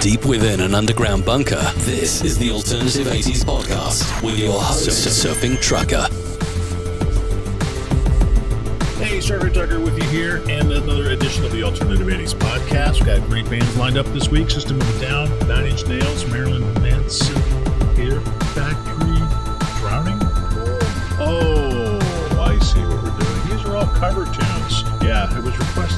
deep within an underground bunker, this is the Alternative 80s Podcast with your host, Surfing Trucker. Hey, Surfing Trucker with you here, and another edition of the Alternative 80s Podcast. We've got great bands lined up this week System of a Down, Nine Inch Nails, Marilyn Manson, Fear Factory, Drowning. Oh, I see what we're doing. These are all cover tunes.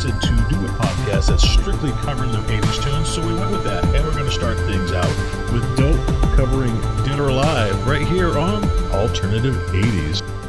Requested to do a podcast that's strictly covering the 80s tunes, so we went with that. And we're going to start things out with Dope covering Dead or Alive right here on Alternative 80s. 80s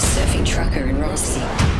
Surfing Trucker and Rossi.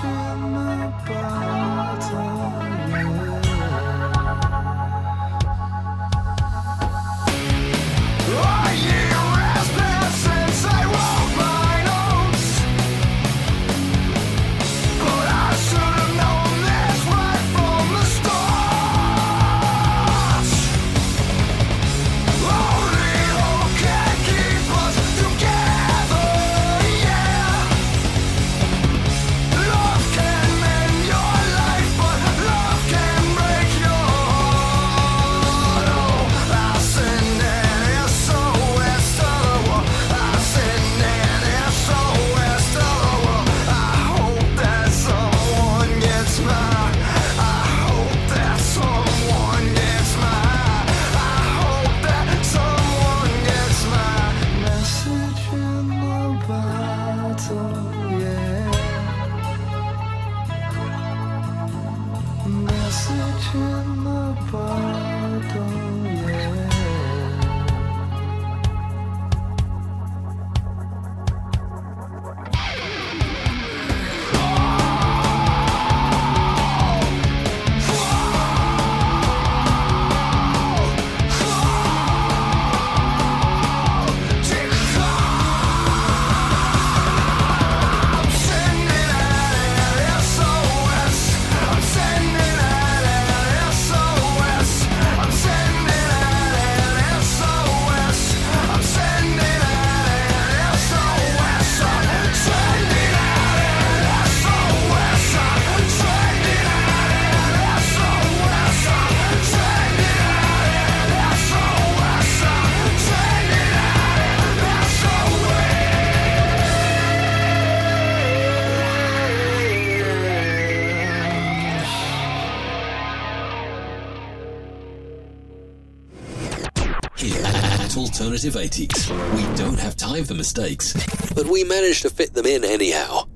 passion above Alternative 80s. We don't have time for mistakes, but we managed to fit them in anyhow.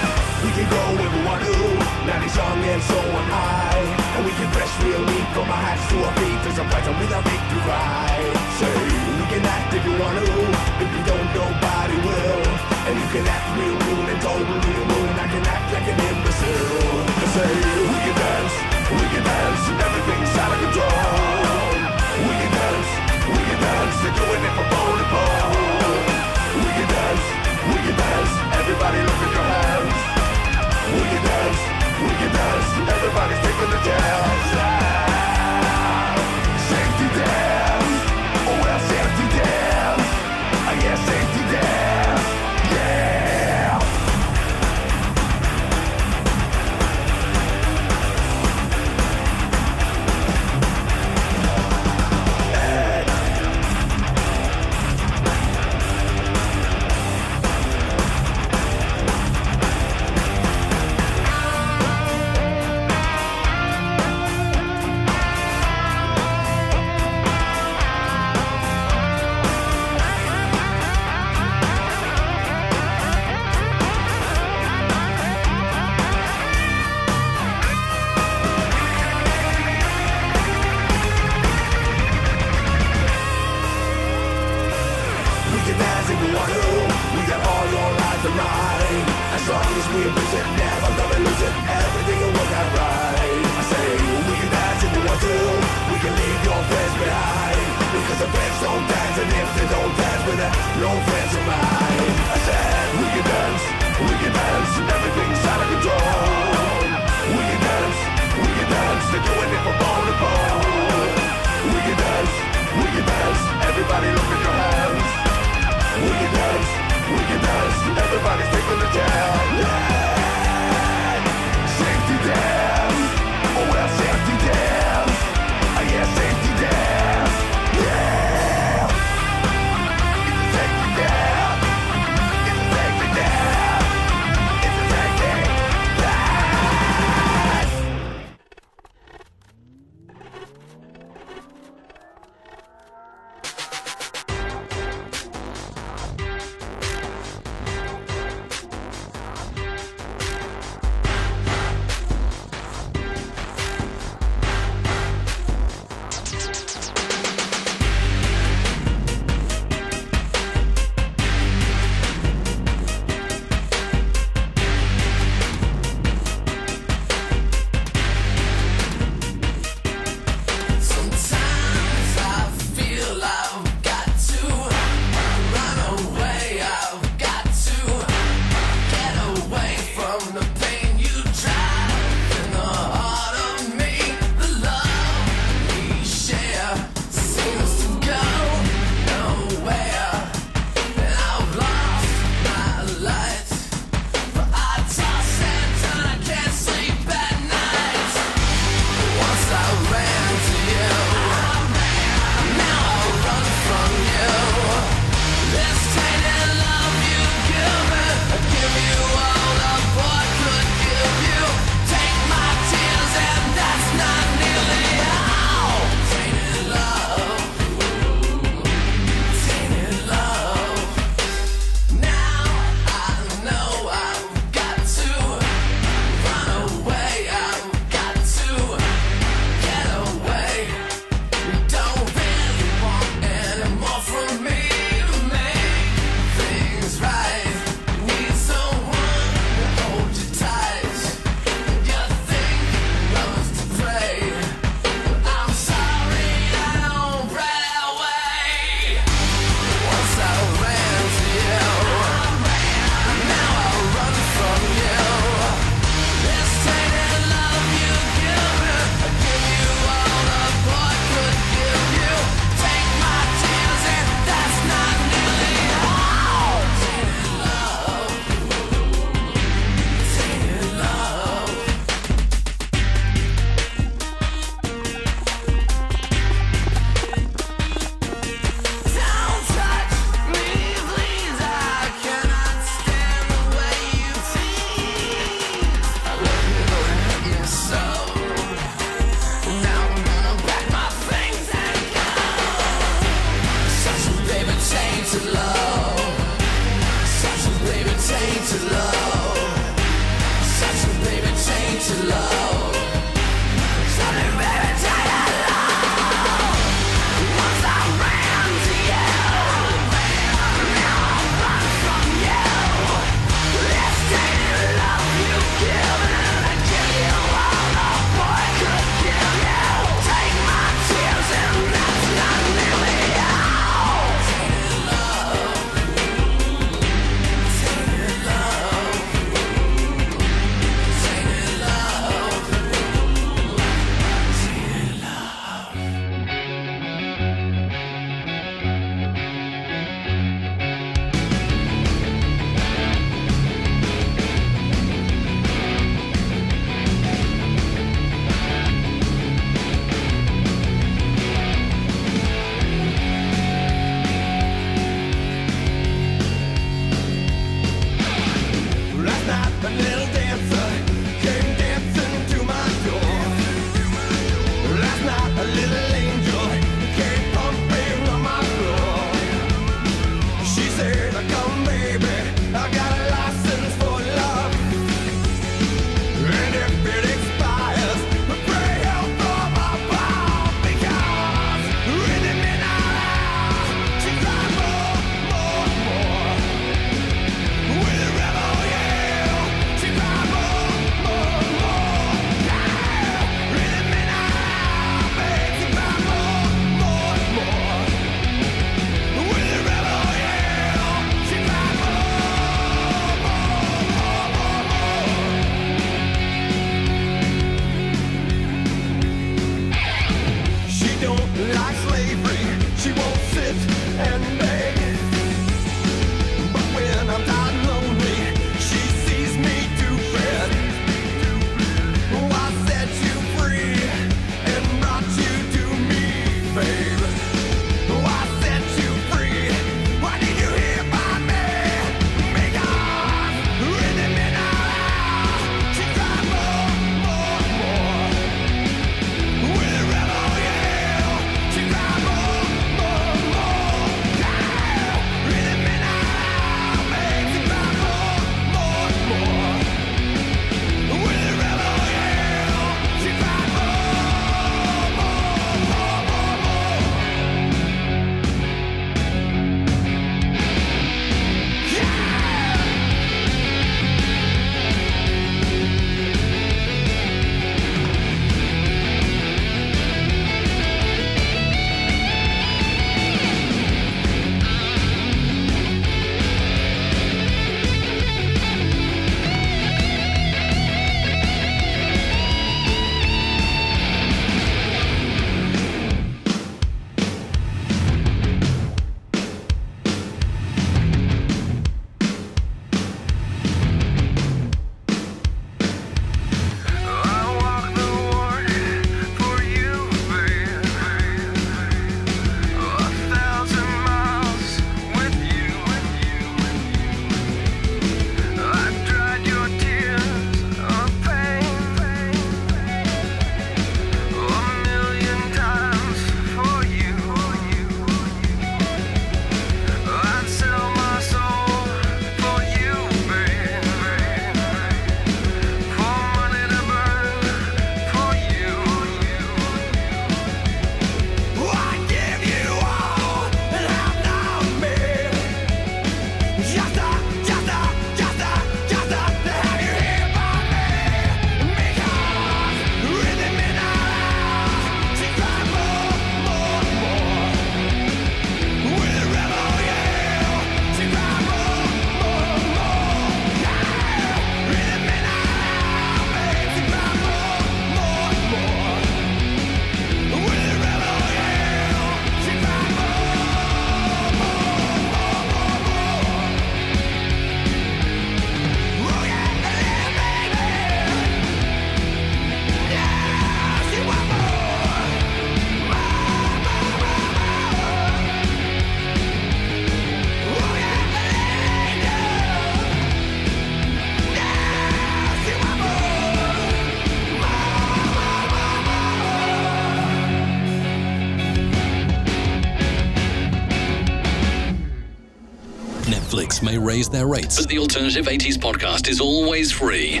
their rates. But the Alternative 80s podcast is always free.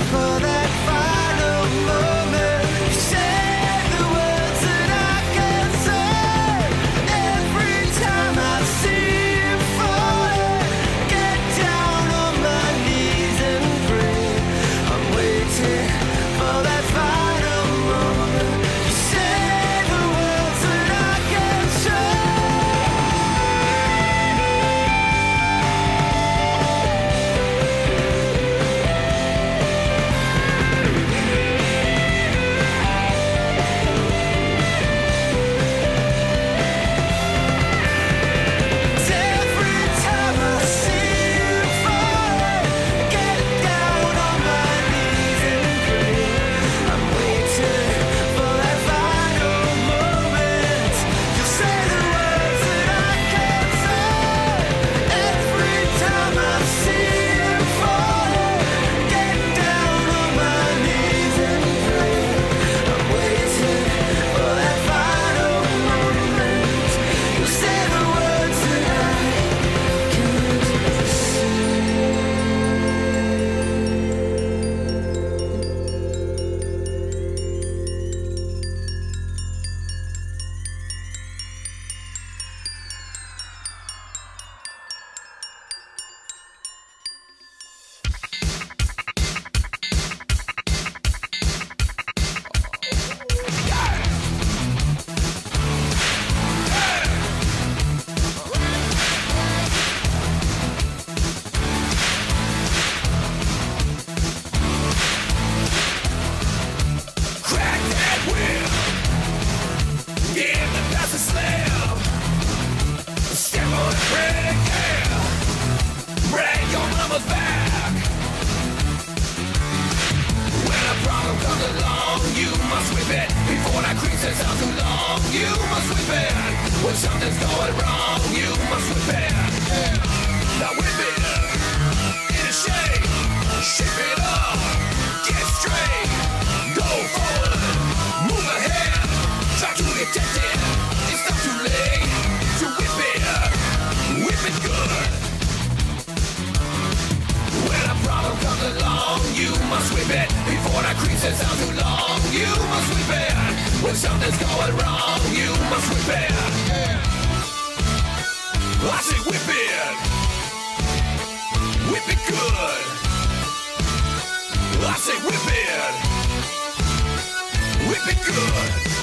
Whip it good.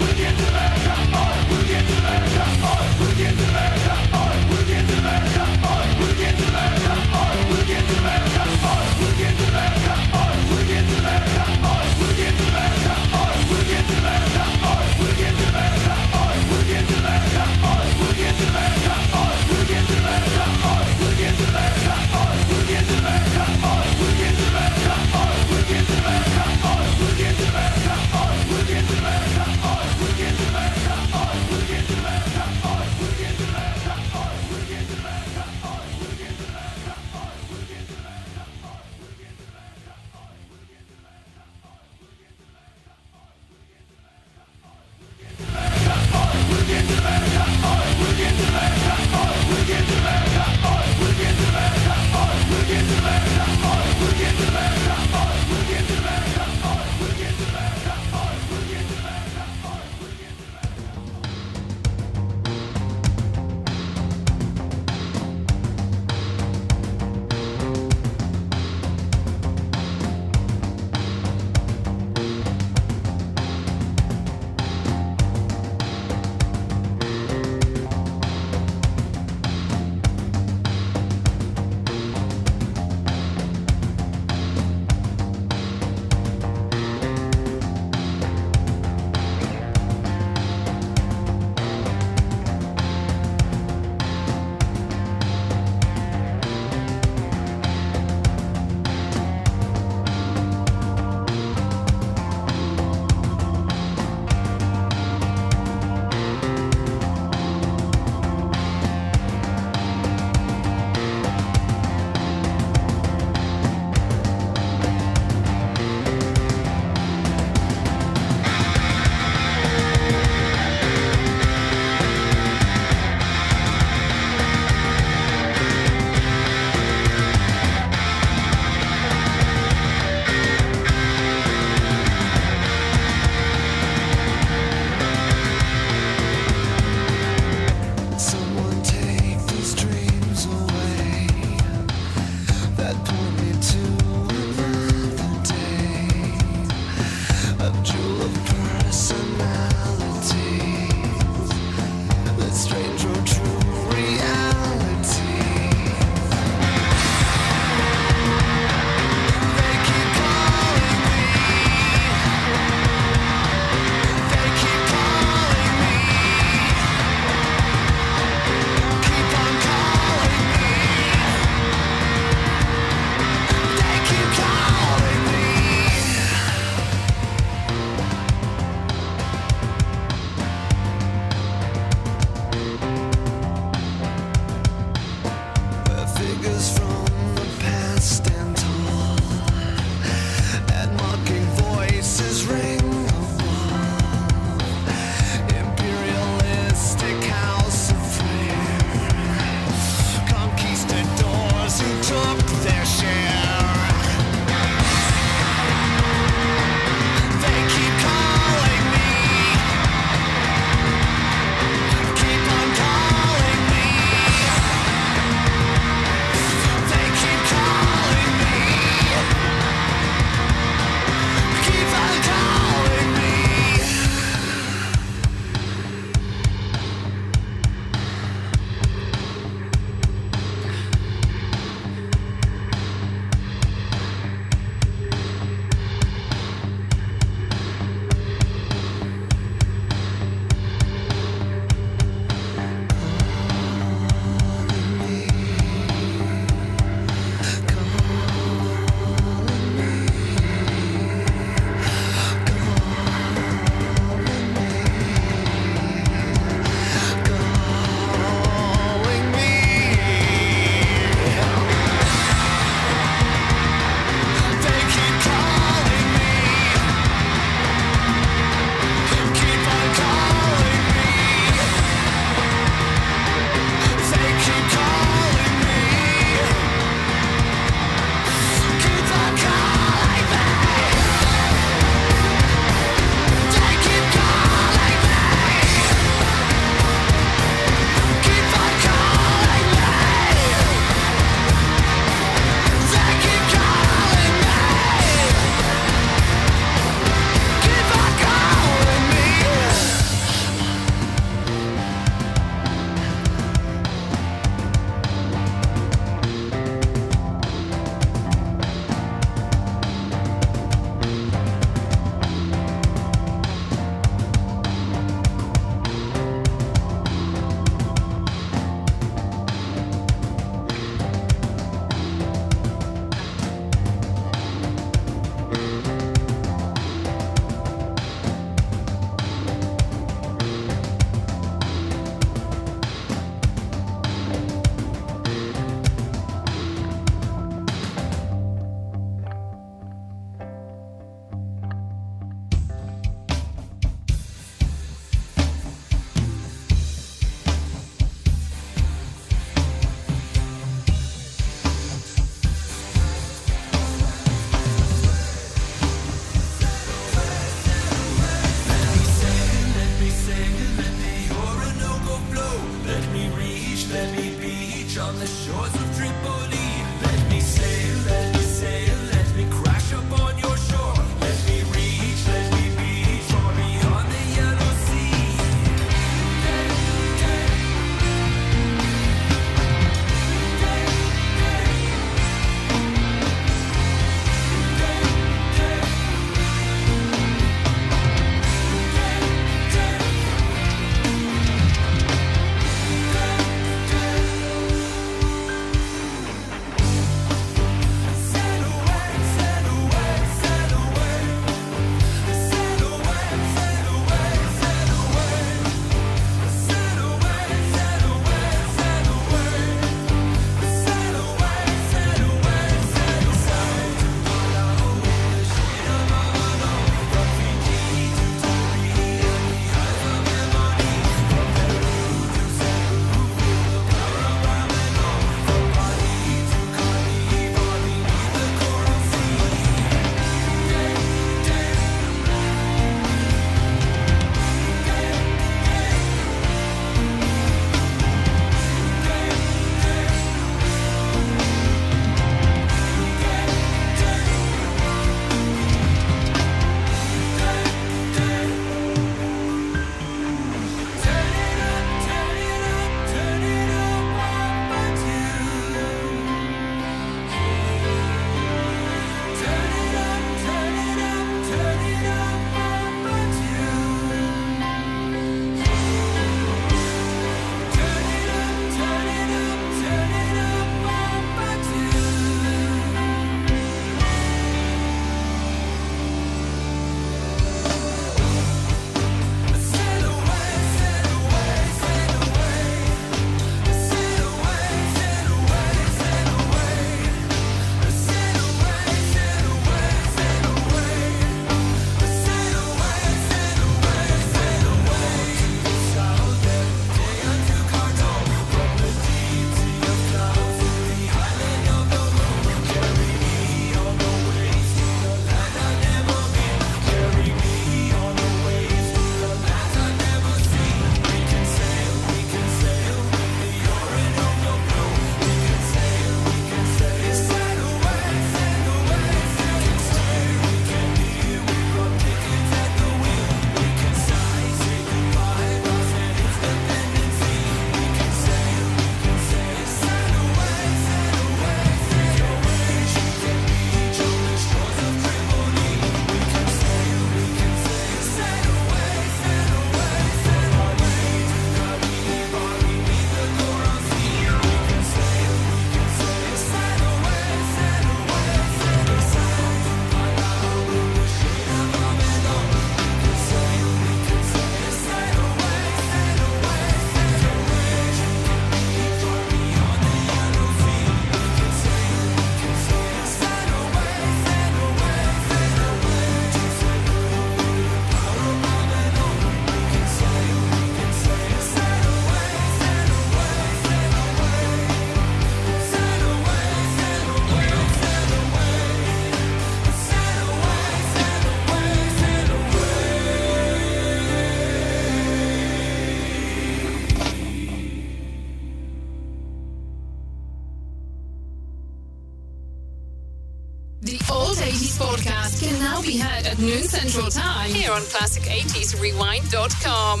At noon central time here on classic80srewind.com.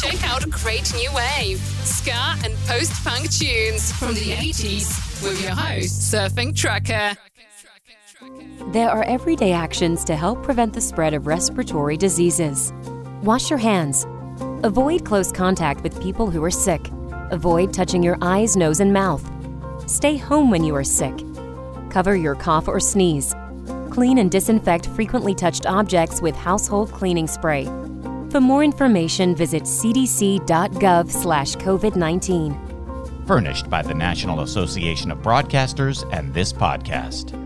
Check out great new wave, ska, and post punk tunes from the 80s with your host, Surfing Trucker. There are everyday actions to help prevent the spread of respiratory diseases. Wash your hands. Avoid close contact with people who are sick. Avoid touching your eyes, nose, and mouth. Stay home when you are sick. Cover your cough or sneeze. Clean and disinfect frequently touched objects with household cleaning spray. For more information, visit cdc.gov/covid19. Furnished by the National Association of Broadcasters and this podcast.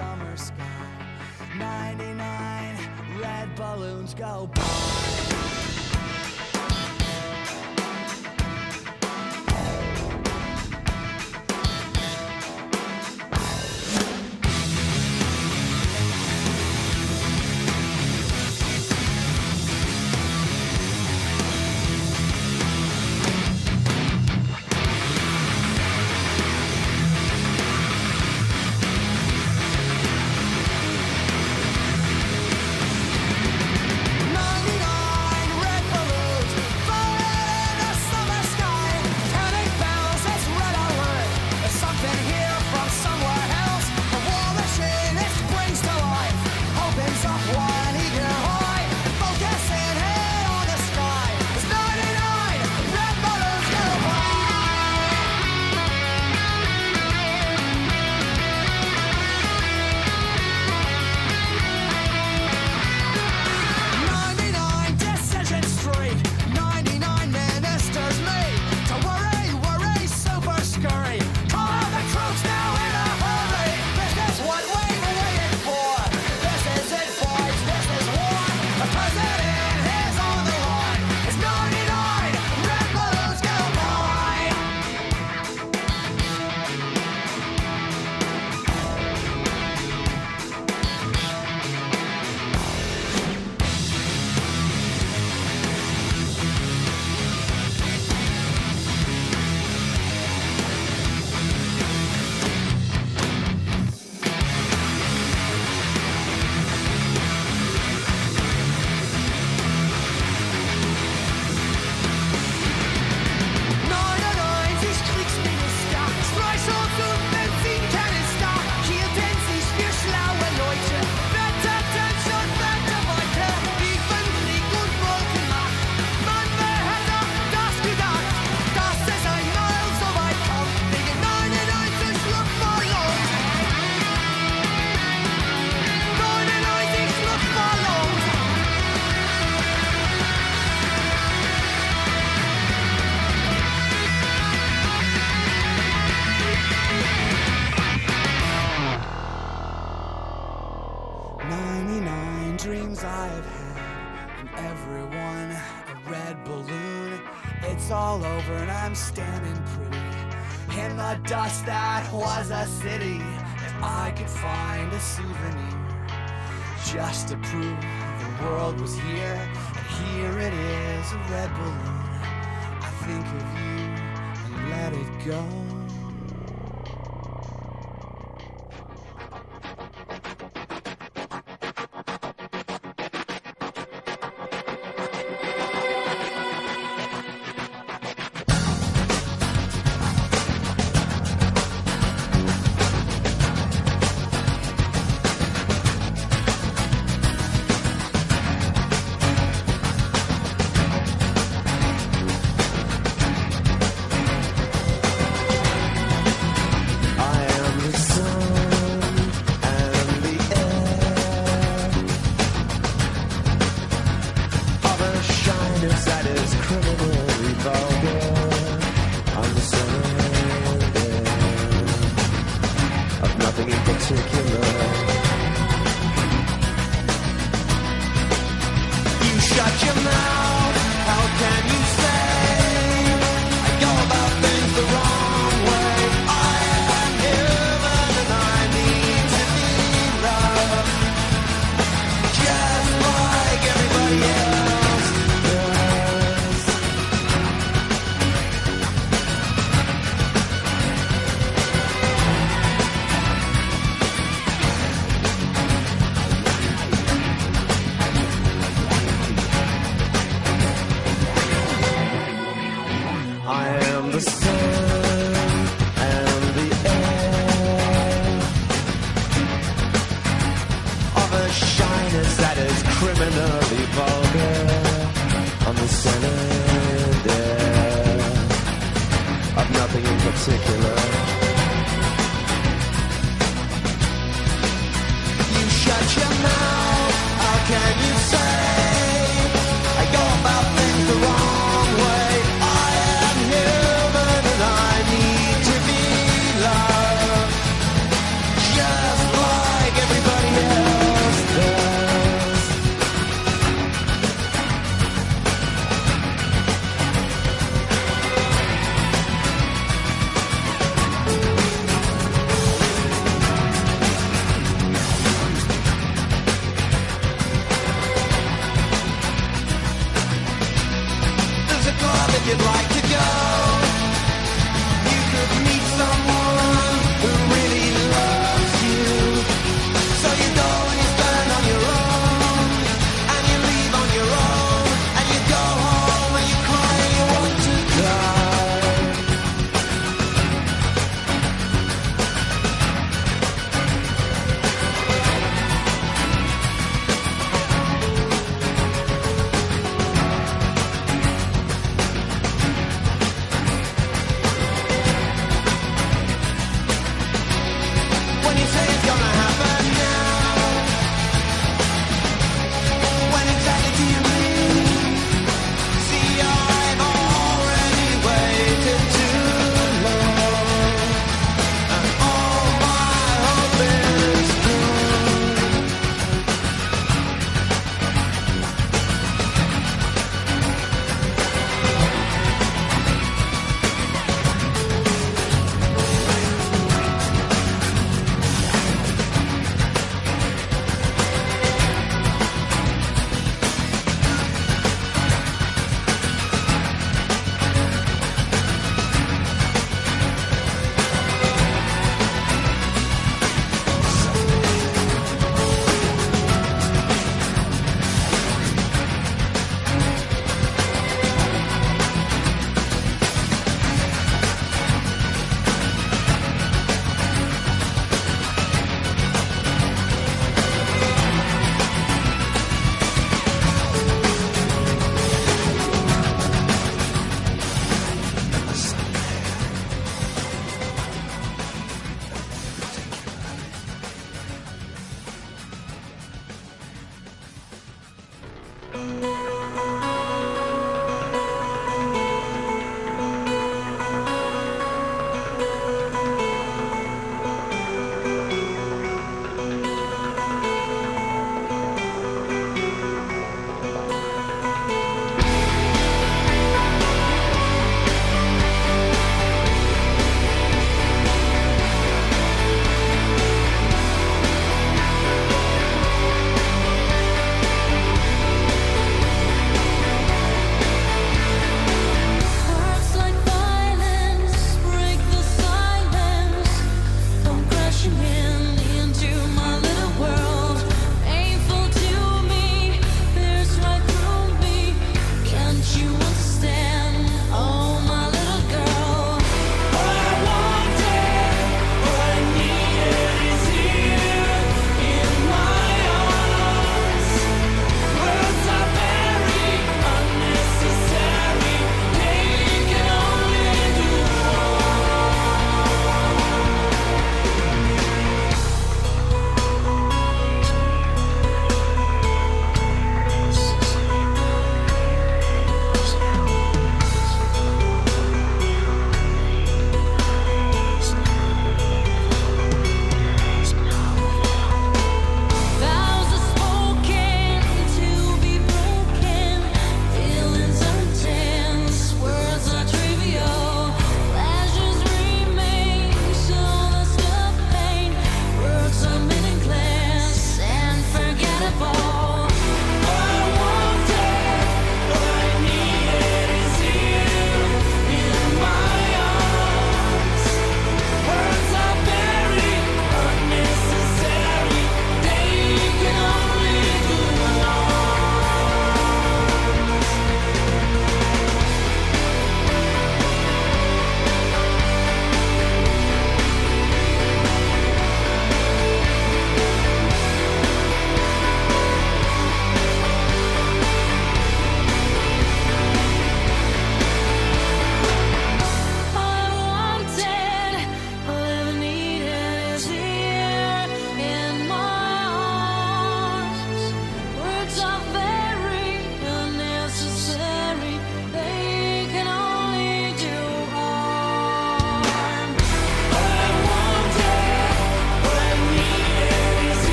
summer sky. 99 red balloons go by. proof the world was here, and here it is, a red balloon. I think of you and let it go. I am the sun.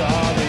Be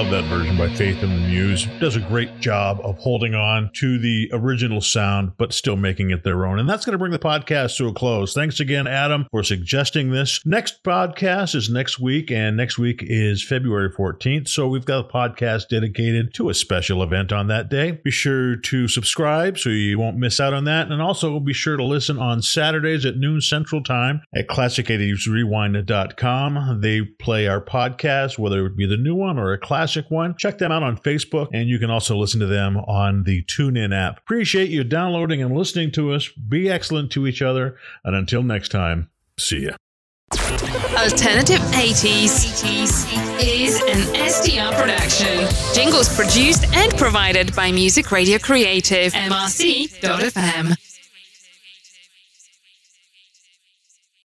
love that version by Faith and the Muse. Does a great job of holding on to the original sound, but still making it their own. And that's going to bring the podcast to a close. Thanks again, Adam, for suggesting this. Next podcast is next week, and next week is February 14th. So we've got a podcast dedicated to a special event on that day. Be sure to subscribe so you won't miss out on that. And also be sure to listen on Saturdays at noon Central Time at classic80srewind.com. They play our podcast, whether it be the new one or a classic one. Check them out on Facebook, and you can also listen to them on the TuneIn app. Appreciate you downloading and listening to us. Be excellent to each other. And until next time, see ya. Alternative 80s is an SDR production. Jingles produced and provided by Music Radio Creative, MRC.fm.